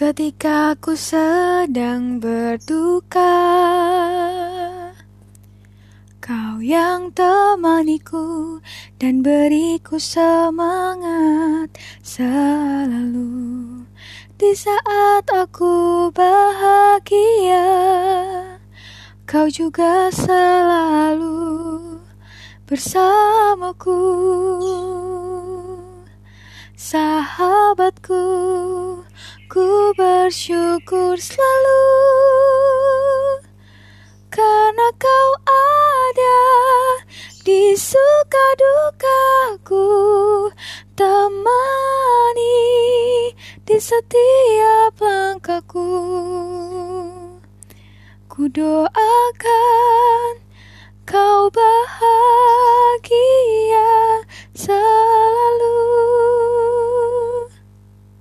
Ketika ku sedang berduka Kau yang temaniku dan beriku semangat selalu. Di saat aku bahagia Kau juga selalu bersamaku. Sahabatku. Ku bersyukur selalu Karena kau ada di suka dukaku. Temani di setiap langkahku. Ku doakan